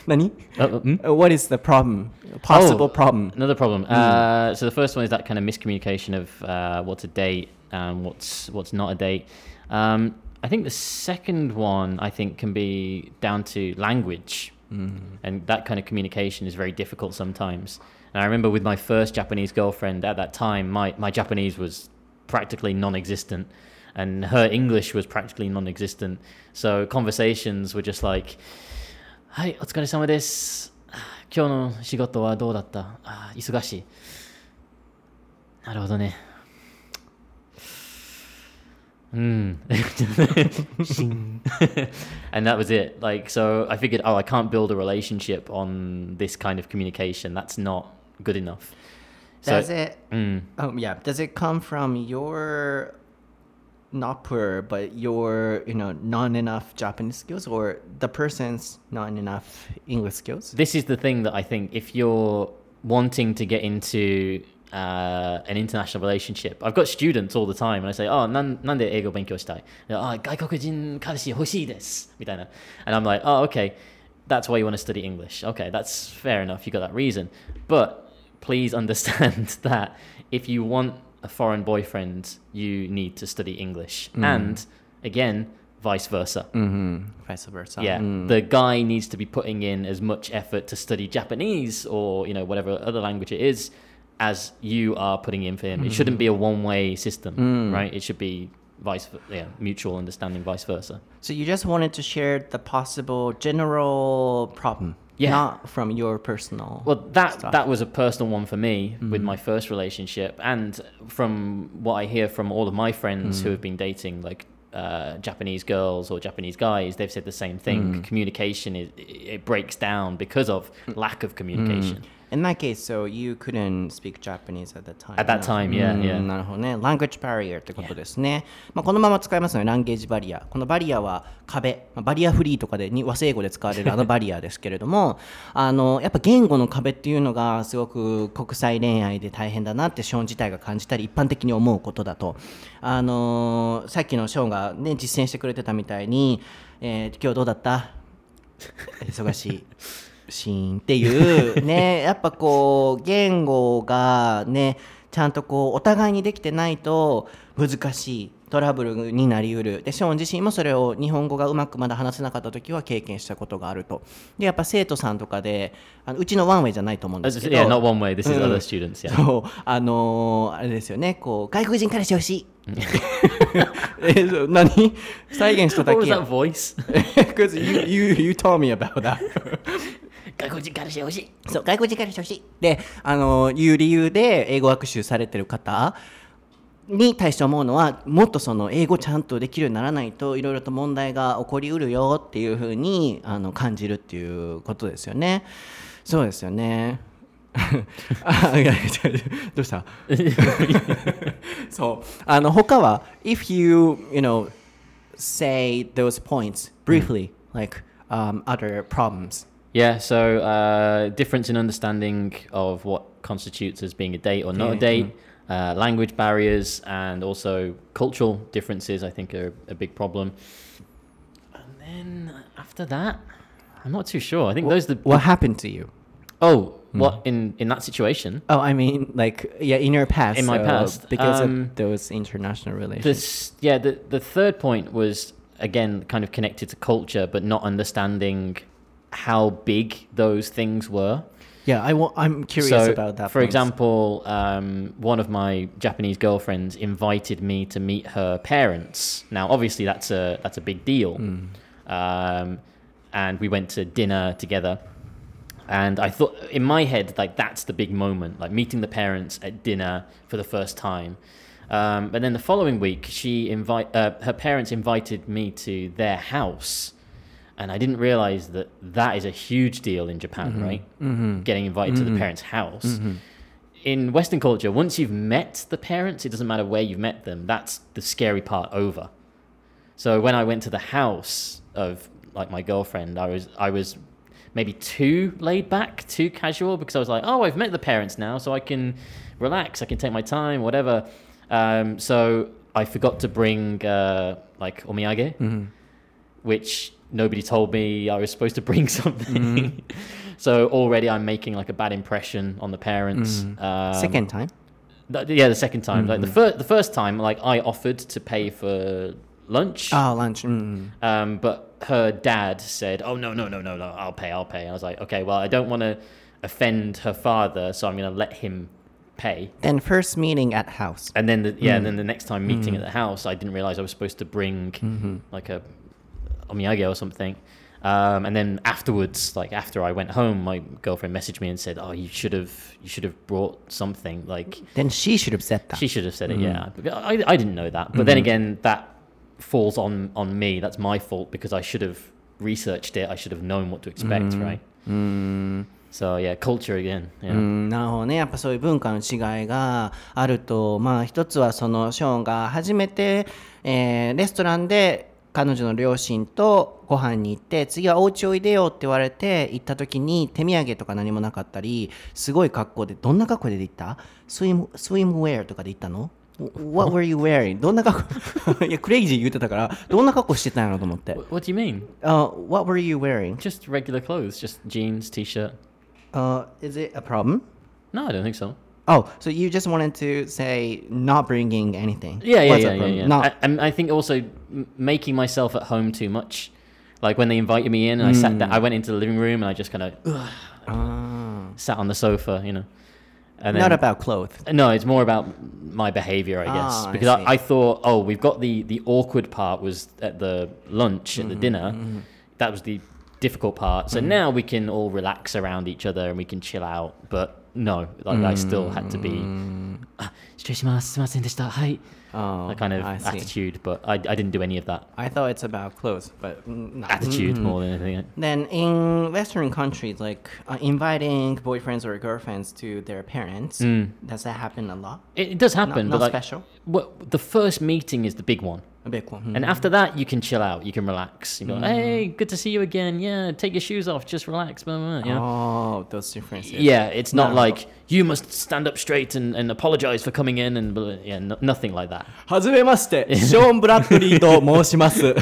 何 uh, mm? What is the problem? Possible Oh, problem? Another problem. Uh, so the first one is that kind of miscommunication of uh, what's a date and what's what's not a date. Um, I think the second one I think can be down to language, and that kind of communication is very difficult sometimes. And I remember with my first Japanese girlfriend at that time, my my Japanese was practically non-existent. And her English was practically non-existent, so conversations were just like, はい、お疲れ様です。今日の仕事はどうだったあ忙しい。なるほどね。 [laughs] うん。Shing. and that was it. Like, so I figured, oh, I can't build a relationship on this kind of communication. That's not good enough. So, Does it Mm. Um, yeah. Does it come from your not poor, but your you know not enough Japanese skills, or the person's not enough English skills? this is the thing that I think if you're wanting to get into uh, an international relationship, I've got students all the time, and I say, "Oh, なんなんで英語勉強したい?" They're, "Oh, 外国人彼氏欲しいです." み[laughs] たいな. And I'm like, "Oh, okay, that's why you want to study English. Okay, that's fair enough. You got that reason, but please understand [laughs] that if you want a foreign boyfriend, you need to study English, and again, vice versa." Mm-hmm. Vice versa. Yeah, the guy needs to be putting in as much effort to study Japanese or you know whatever other language it is as you are putting in for him. It mm-hmm. shouldn't be a one-way system, mm. right? It should be vice, yeah, mutual understanding, vice versa. So you just wanted to share the possible general problem, Yeah. not from your personal. Well, that Stuff. that was a personal one for me mm-hmm. with my first relationship, and from what I hear from all of my friends who mm. have been dating like uh, Japanese girls or Japanese guys, they've said the same thing. Mm. Communication is it breaks down because of lack of communication. In that case, so you couldn't speak Japanese at that time. At that time, yeah, うん yeah. なるほどね。language barrier ってことですね。まあ、このまま使いますので、 language barrier。このバリアは壁、まあバリアフリーとかでに和製英語で使われるあのバリアですけれども、[laughs] あのやっぱ言語の壁っていうのがすごく国際恋愛で大変だなってショーン自体が感じたり、一般的に思うことだと。あのさっきのショーンがね、実践してくれてたみたいに、えー今日どうだった？[laughs] 忙しい。シーンっていうね [laughs] やっぱこう言語がねちゃんとこうお互いにできてないと難しいトラブルになりうる。でショーン自身もそれを日本語がうまくまだ話せなかった時は経験したことがあると。でやっぱ生徒さんとかであのうちのワンウェイじゃないと思うんですけど。yeah, not one way. This is Mm. other students. Yeah. そう。あのーあれですよね。こう外国人彼氏欲しい。[laughs] えそう。何？[laughs] 再現しただ What け was that voice? Because you, you, you told me about that 外国人彼氏欲しい。そう外国人彼氏欲しい。であのーいう理由で英語学習されてる方に対して思うのはもっとその英語ちゃんとできるようにならないといろいろと問題が起こりうるよっていうふうにあの感じるっていうことですよね。そうですよね。あ [laughs] どうした？[laughs] そう。あの他は if you you know say those points briefly like um, other problems Yeah, so uh, difference in understanding of what constitutes as being a date or not a Yeah, date, uh, language barriers, and also cultural differences, I think, are a big problem. And then after that, I'm not too sure. I think those are the. what happened to you oh, what in, in that situation? Oh, I mean, like, yeah, in your past. In my so past, because um, of those international relations. This, yeah, the, the third point was, again, kind of connected to culture, but not understanding how big those things were. yeah, I wa- I'm curious so, about that. For point. example, um, one of my Japanese girlfriends invited me to meet her parents. Now, obviously, that's a that's a big deal, um, and we went to dinner together. And I thought in my head, like that's the big moment, like meeting the parents at dinner for the first time. Um, but then the following week, she invite uh, her parents invited me to their house, and I didn't realize that that is a huge deal in Japan, right? Mm-hmm. Getting invited to the parents' house. In Western culture, once you've met the parents, it doesn't matter where you've met them. That's the scary part over. So when I went to the house of like my girlfriend, I was I was maybe too laid back, too casual because I was like, oh, I've met the parents now, so I can relax, I can take my time, whatever. Um, so I forgot to bring uh, like omiyage, which nobody told me I was supposed to bring [laughs] something. Mm-hmm. [laughs] so already I'm making like a bad impression on the parents. Mm-hmm. Um, second time. th- yeah, the second time. Like the mm-hmm. first, the first time, like I offered to pay for lunch. Oh, lunch. Mm. Um, but her dad said, "Oh no, no, no, no, no! I'll pay, I'll pay." I was like, "Okay, well, I don't want to offend her father, so I'm going to let him pay." Then first meeting at house. And then, the, yeah, and then the next time meeting mm. at the house, I didn't realize I was supposed to bring like a omiyage or something. Um, and then afterwards, like after I went home, my girlfriend messaged me and said, "Oh, you should have, you should have brought something like." Then she should have said that. She should have said it, yeah. Because I, I didn't know that. But then again, that falls on, on me. That's my fault because I should have researched it. I should have known what to expect, right? So, yeah, culture again. Yeah. うん、なるほどねやっぱそういう文化の違いがあるとまあ一つはそのショーンが初めて、えーレストランで 彼女の両親とご飯に行って次はお家おいでよって言われて行った時に手土産とか何もなかったりすごい格好でどんな格好で行ったスイムスイムウェアとかで行ったの What were you wearing? どんな格好いやクレイジー言ってたからどんな格好してたんやろと思って What, do you mean? uh, What were you wearing? Just regular clothes, just jeans, t shirt. Uh, is it a problem? No, I don't think so. Oh, so you just wanted to say not bringing anything? Yeah, yeah, yeah, yeah. yeah. Not, I, I think also m- making myself at home too much. Like when they invited me in and I sat down, I went into the living room and I just kind of [sighs] Ah. sat on the sofa, you know. And then, not about clothes. No, it's more about my behavior, I guess, Ah, I because I, see. I, thought, oh, we've got the the awkward part was at the lunch Mm-hmm, at the dinner. That was the difficult part. So now we can all relax around each other and we can chill out. But no, like I still had to be. Mm. "Ah, 失礼します。すいませんでした。はい。 Oh, That kind of I see. attitude, but I, I didn't do any of that. I thought it's about clothes, but mm, no. Attitude more than anything. Then in Western countries, like uh, inviting boyfriends or girlfriends to their parents, does that happen a lot? It, it does Not, happen, not but like special. what, the first meeting is the big one. A big one. And after that, you can chill out. You can relax. You go, Mm. hey, good to see you again. Yeah, take your shoes off. Just relax. Blah, blah, blah, you know? Oh, those differences. Yeah, it's not No. like you must stand up straight and, and apologize for coming in and blah, yeah, no, nothing like that. はじめまして、ショーン・ブラッドリーと申します。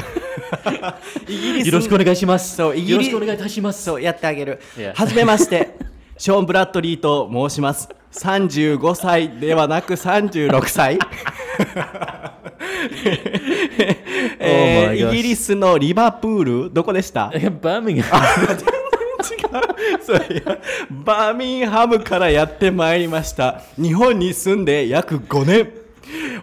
イギリスよろしくお願いします。そうイギリいいたします。そうやってあげる Yeah. はじめましてショーン・ブラッドリーと申します35歳ではなく36歳 [laughs] え Oh my ー gosh. イギリスのリバプールどこでした？Birmingham. 違う。そういやバーミンハムからやってまいりました。日本に住んで約5年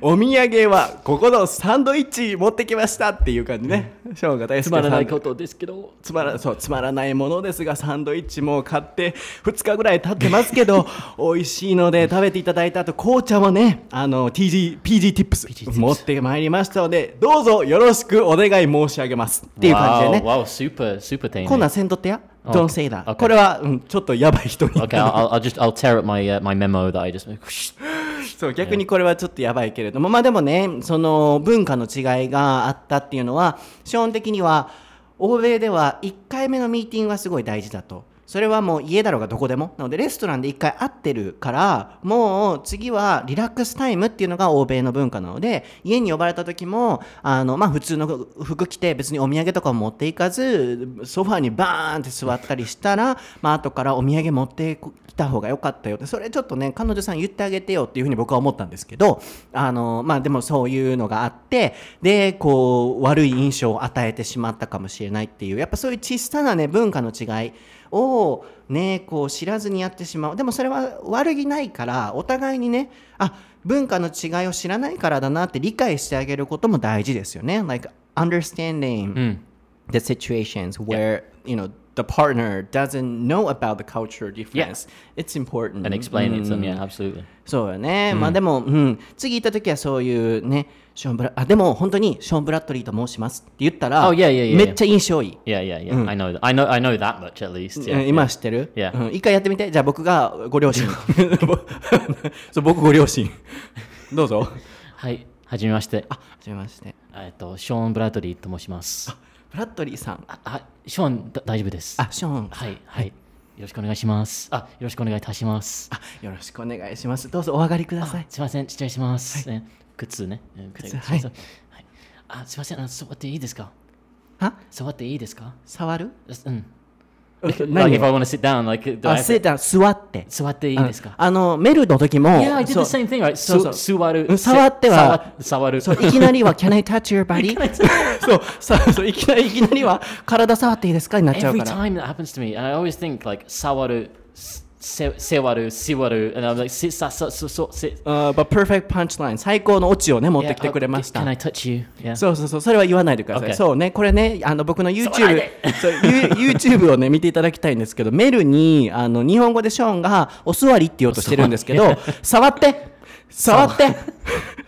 お土産はここのサンドイッチ持ってきましたっていう感じねショーンが大好きなサンドつまらそうつまらないものですがサンドイッチも買って2日ぐらい経ってますけど [laughs] 美味しいので食べていただいた後紅茶もねあの TG PG ティップス持ってまいりましたのでどうぞよろしくお願い申し上げますっていう感じで wow, ね wow, super, super tame. こんなんせんとってや？Don't say that、Okay. これは、うん、ちょっとやばい人に Okay, I'll, I'll- I'll just I'll tear up my uh, my memo that I just. [laughs] そう逆にこれはちょっとやばいけれども。まあでもねその文化の違いがあったっていうのは基本的には欧米では1回目のミーティングはすごい大事だと。それはもう家だろうがどこでも。なのでレストランで1回会ってるからもう次はリラックスタイムっていうのが欧米の文化なので家に呼ばれた時もあのまあ普通の服着て別にお土産とか持っていかずソファーにバーンって座ったりしたらまあ後からお土産持ってきた方が良かったよって。それちょっとね彼女さん言ってあげてよっていうふうに僕は思ったんですけどあのまあでもそういうのがあってでこう悪い印象を与えてしまったかもしれないっていうやっぱそういう小さなね文化の違いをねこう知らずにやってしまうでもそれは悪気ないからお互いにねあ文化の違いを知らないからだなって理解してあげることも大事ですよね like understanding、Mm. the situations where you know the partner doesn't know about the cultural difference it's important And explain it to them. うん Yeah, absolutely. そうよね、まあでも、うん、次行った時はそういうねショーンブラあでも本当にショーン・ブラッドリーと申しますって言ったら、Oh, yeah, yeah, yeah, めっちゃ印象いい、Yeah, yeah, yeah. I know. I know. I know that much at least. う Yeah. ん今.知ってる、Yeah. うん、一回やってみてじゃあ僕がご両親 [laughs] そう僕ご両親どうぞはい、はじめまして。あはじめましてえっと、ショーン・ブラッドリーと申します。ブラッドリーさんあ、あショーン、だ大丈夫です。あショーンはい、はい。よろしくお願いします。あ、よろしくお願いいたします。あよろしくお願いしますどうぞお上がりくださいすいません、失礼します。ね靴ね。うん靴はいはい。あ、すいません、あの座っていいですか？は座っていいですか？触る？うん。う Like, 何？if I want to sit down, like, do あ I ター座って座っていいですか？あのメルの時も Yeah, I did そう the same thing, right? そうそうす座る。うん触ってはせ触る。そういきなりは「[laughs] Can I touch your body?」そうさそういきなりいきなりは「体触っていいですか?」になっちゃう Every から time that happens to me, I always think like sawaru, se- sewaru, siwaru, and I'm like sit, sa, sa, so, so, sit. あー but perfect punchline 最高のオチをね持ってきてくれました Can I touch you? Yeah. そうそうそうそれは言わないでください、Okay そうねこれねあの僕の [laughs] YouTube そう You- YouTube をね見ていただきたいんですけどメルにあの日本語でショーンが「お座り」って言おうとしてるんですけど「[laughs] 触って触って。[laughs]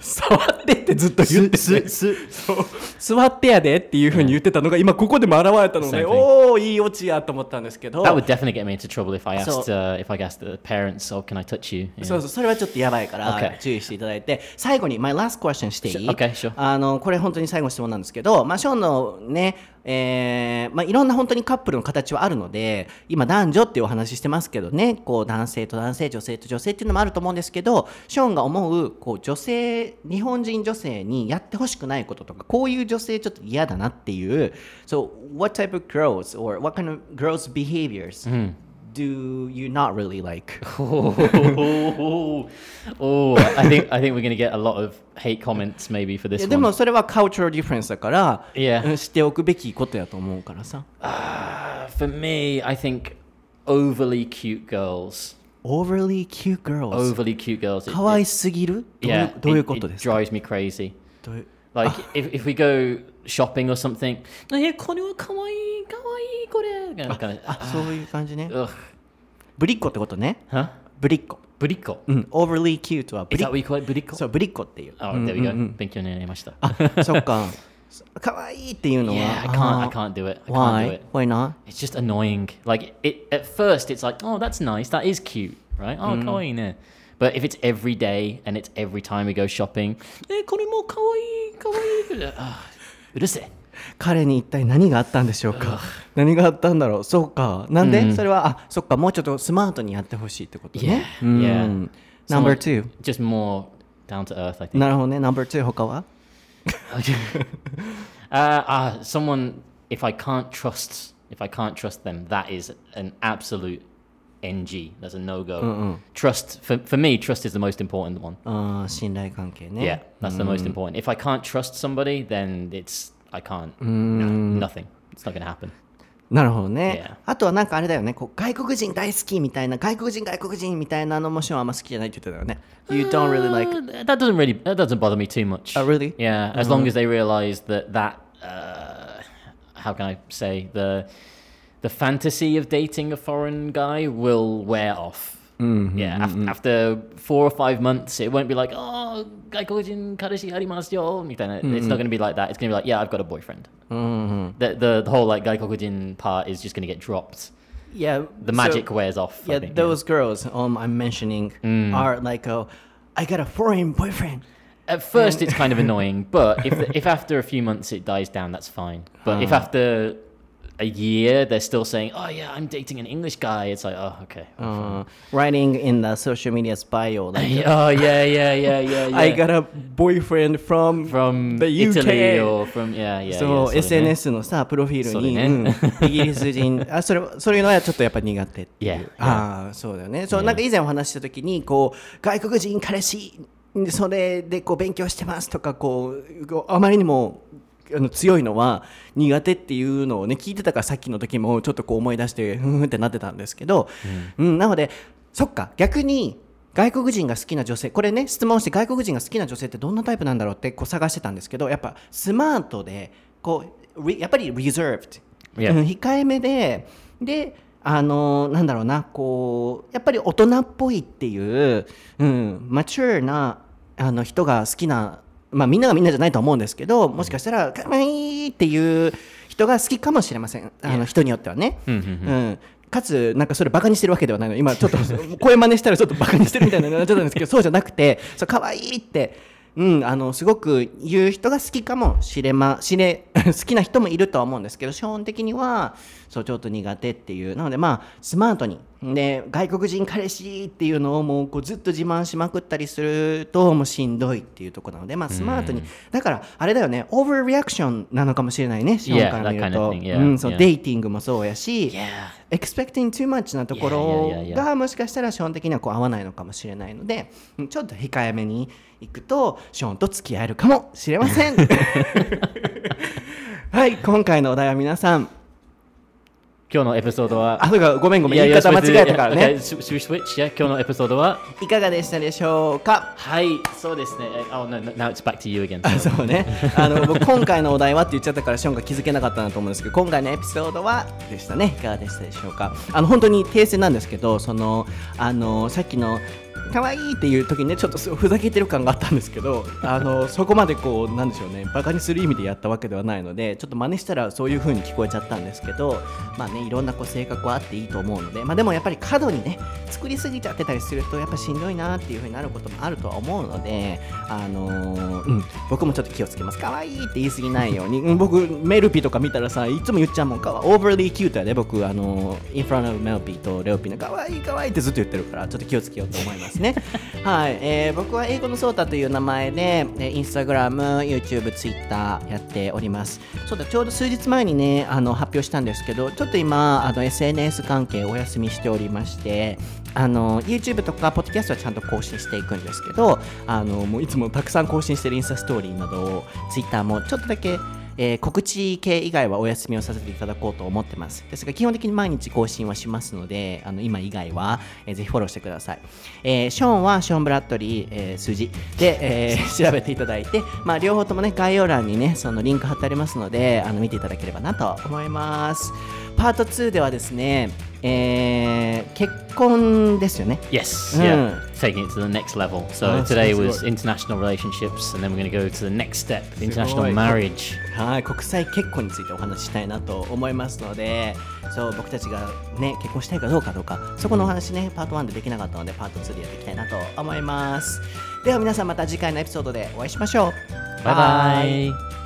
触ってってずっと言って、ね、すすす。座ってやでっていうふうに言ってたのが今ここでも現れたので、おおいいオチやと思ったんですけど。That definitely get me into trouble if I ask、if I ask the parents, so can I touch you? そうそうそれはちょっとやばいから注意していただいて、最後にマイ last ワッションしていい？あのこれ本当に最後の質問なんですけど、まあショーンのね。えーまあ、いろんな本当にカップルの形はあるので今男女っていうお話してますけどね。こう男性と男性女性と女性っていうのもあると思うんですけどショーンが思うこう女性日本人女性にやってほしくないこととかこういう女性ちょっと嫌だなっていう So what type of girls or what kind of girls behaviors うん。do you not really like? [laughs] oh, oh, I think I think we're gonna get a lot of hate comments maybe for い this やで one. もそれは cultural difference だから、 Yeah. うん知っておくべきことやと思うからさ Uh, for me, I think overly cute girls. overly cute girls Overly cute girls. it- 可愛すぎるどういう yeah, どういう it- こ it とですか drives me crazy. どういう Like if, if we go shopping or something, "えこれは可愛い可愛いこれ of, kind of あそういう感じね ugh, ぶりっ子ってことね huh? ぶりっ子.うん overly cute はぶ Is り that what you call it? Buriko? そうぶりっ子っていう Oh, there we go. Thank you, Nenemashi. あそっか可愛いっていうのは Yeah, I can't. I あー can't do it. I can't do why it. why not It's just annoying. Like it at first, it's like, oh, that's nice. That is cute, right? Oh, kawaii ne. But if it's every day and it's every time we go shopping, eh, これも可愛い可愛いあうるせえ。彼に一体何があったんでしょうか何があったんだろうそうかなんで、それはあそっかもうちょっとスマートにやってほしいってことね [laughs] Yeah, うん yeah. Number Someone- two Just more down to earth, I think. なるほどね Number two 他は [laughs] uh, uh, someone, if I can't trust, if I can't trust them, that is an absolute NG. That's a no go. Trust for for me, trust is the most important one. あー信頼関係ね Yeah, that's the most important. If I can't trust somebody, then it's I can't. no, nothing. It's not gonna happen. なるほどね Yeah. あとはなんかあれだよねこう外国人大好きみたいな外国人外国人みたいなのもショーンあんま好きじゃないって言ってたよね You don't really like Uh, that doesn't really that doesn't bother me too much. Oh, really? Yeah, as long as they realize that that uh, how can I say the the fantasy of dating a foreign guy will wear off. Mm-hmm, yeah, mm-hmm. After four or five months, it won't be like, oh, Gaijin Karashi Harimastyo. It's not mm-hmm. going to be like that. It's going to be like, yeah, I've got a boyfriend. Mm-hmm. The, the, the, whole like Gaikokujin part is just going to get dropped. Yeah. The magic so, wears off. Yeah, think, those yeah. girls um, I'm mentioning mm. are like, oh, I got a foreign boyfriend. At first, it's kind of annoying, but if, if after a few months it dies down, that's fine. But if uh-huh. after a year they're still saying, "Oh yeah, I'm dating an English guy," it's like, "Oh okay." Uh, writing in the social media's bio, like, oh yeah, yeah, yeah, yeah, yeah. I got a boyfriend from from the UK. Italy or from yeah, yeah. そう、yeah, yeah. SNS のさ、プロフィールに、ねうんイギリス人、あそれそういうのはちょっとやっぱ苦手っていう。Yeah, ああ、そうだよね。そう、Yeah. なんか以前お話ししたときに、こう、外国人彼氏、それでこう勉強してますとか、こうあまりにもあの強いのは苦手っていうのをね、聞いてたからさっきの時もちょっとこう思い出して、ふんふんってなってたんですけど、うん、なので、そっか、逆に、外国人が好きな女性これね質問して外国人が好きな女性ってどんなタイプなんだろうってこう探してたんですけどやっぱスマートでこうリやっぱり reserved、Yeah. うん控えめでであのなんだろうなこうやっぱり大人っぽいっていう、うん、マチュアなあの人が好きなまあみんながみんなじゃないと思うんですけどもしかしたらかわいいっていう人が好きかもしれません。あの人によってはね。うんかつ、なんかそれバカにしてるわけではないの。今ちょっと [laughs] 声真似したらちょっとバカにしてるみたいになっちゃったんですけど、[laughs] そうじゃなくて、そう可愛いって、うん、あのすごく言う人が好きかもしれましれ [laughs] 好きな人もいるとは思うんですけど、基本的にはそうちょっと苦手っていう。なのでまあスマートにで外国人彼氏っていうのをもうこうずっと自慢しまくったりするともうしんどいっていうところなので、まあスマートに、だからあれだよね、オーバーリアクションなのかもしれないね、ショーンから見ると、うん、そう.デイティングもそうやし。Yeah. expecting too much なところ.がもしかしたらショーン的にはこう合わないのかもしれないのでうんちょっと控えめに行くとショーンと付き合えるかもしれません [laughs] はい今回のお題は皆さん今日のエピソードは。あそうかごめんごめん。言い方間違えたからね。今日のエピソードは。いかがでしたでしょうか？はい、そうですね。Oh no, no, now it's back to you again. あそうね。あの僕今回のお題はって言っちゃったからショーンが気づけなかったなと思うんですけど今回のエピソードはでしたね。いかがでしたでしょうか？あの本当に訂正なんですけどそのあのさっきの可愛いっていう時にねちょっとふざけてる感があったんですけど [laughs] あのそこまでこうなんでしょうねバカにする意味でやったわけではないのでちょっと真似したらそういう風に聞こえちゃったんですけどまあねいろんなこう性格はあっていいと思うのでまあでもやっぱり過度にね作りすぎちゃってたりするとやっぱしんどいなっていう風になることもあるとは思うのであのーうん僕もちょっと気をつけます。可愛いって言い過ぎないように、うん僕メルピとか見たらさいつも言っちゃうもん。か overly cute やで僕。あのインフラのメルピとレオピの。可愛い可愛いってずっと言ってるからちょっと気をつけようと思います。ね。[laughs] はい、えー僕は英語のソータという名前で、えーインスタグラム YouTube、Twitter やっております。そうだちょうど数日前にねあの発表したんですけどちょっと今あの SNS 関係お休みしておりましてあの YouTube とか Podcast はちゃんと更新していくんですけどあのもういつもたくさん更新してるインスタストーリーなどを Twitter もちょっとだけえー告知系以外はお休みをさせていただこうと思ってます。ですが、基本的に毎日更新はしますので、あの今以外は、えーぜひフォローしてください。えーショーンはショーン・ブラッドリー、えー数字で、えー [laughs] 調べていただいて、まあ、両方ともね、概要欄にね、そのリンク貼ってありますので、あの見ていただければなと思います。パート2ではですね、えー結婚ですよね。Yes, Mm. yeah. Taking it to the next level. So Oh, today was international relationships, and then we're going to go to the next step, international い marriage. はい、国際結婚についてお話ししたいなと思いますので、そう僕たちがね結婚したいかどうかどうか、そこのお話ねパート1でできなかったのでパート2でやっていきたいなと思います。では皆さんまた次回のエピソードでお会いしましょう。Bye bye.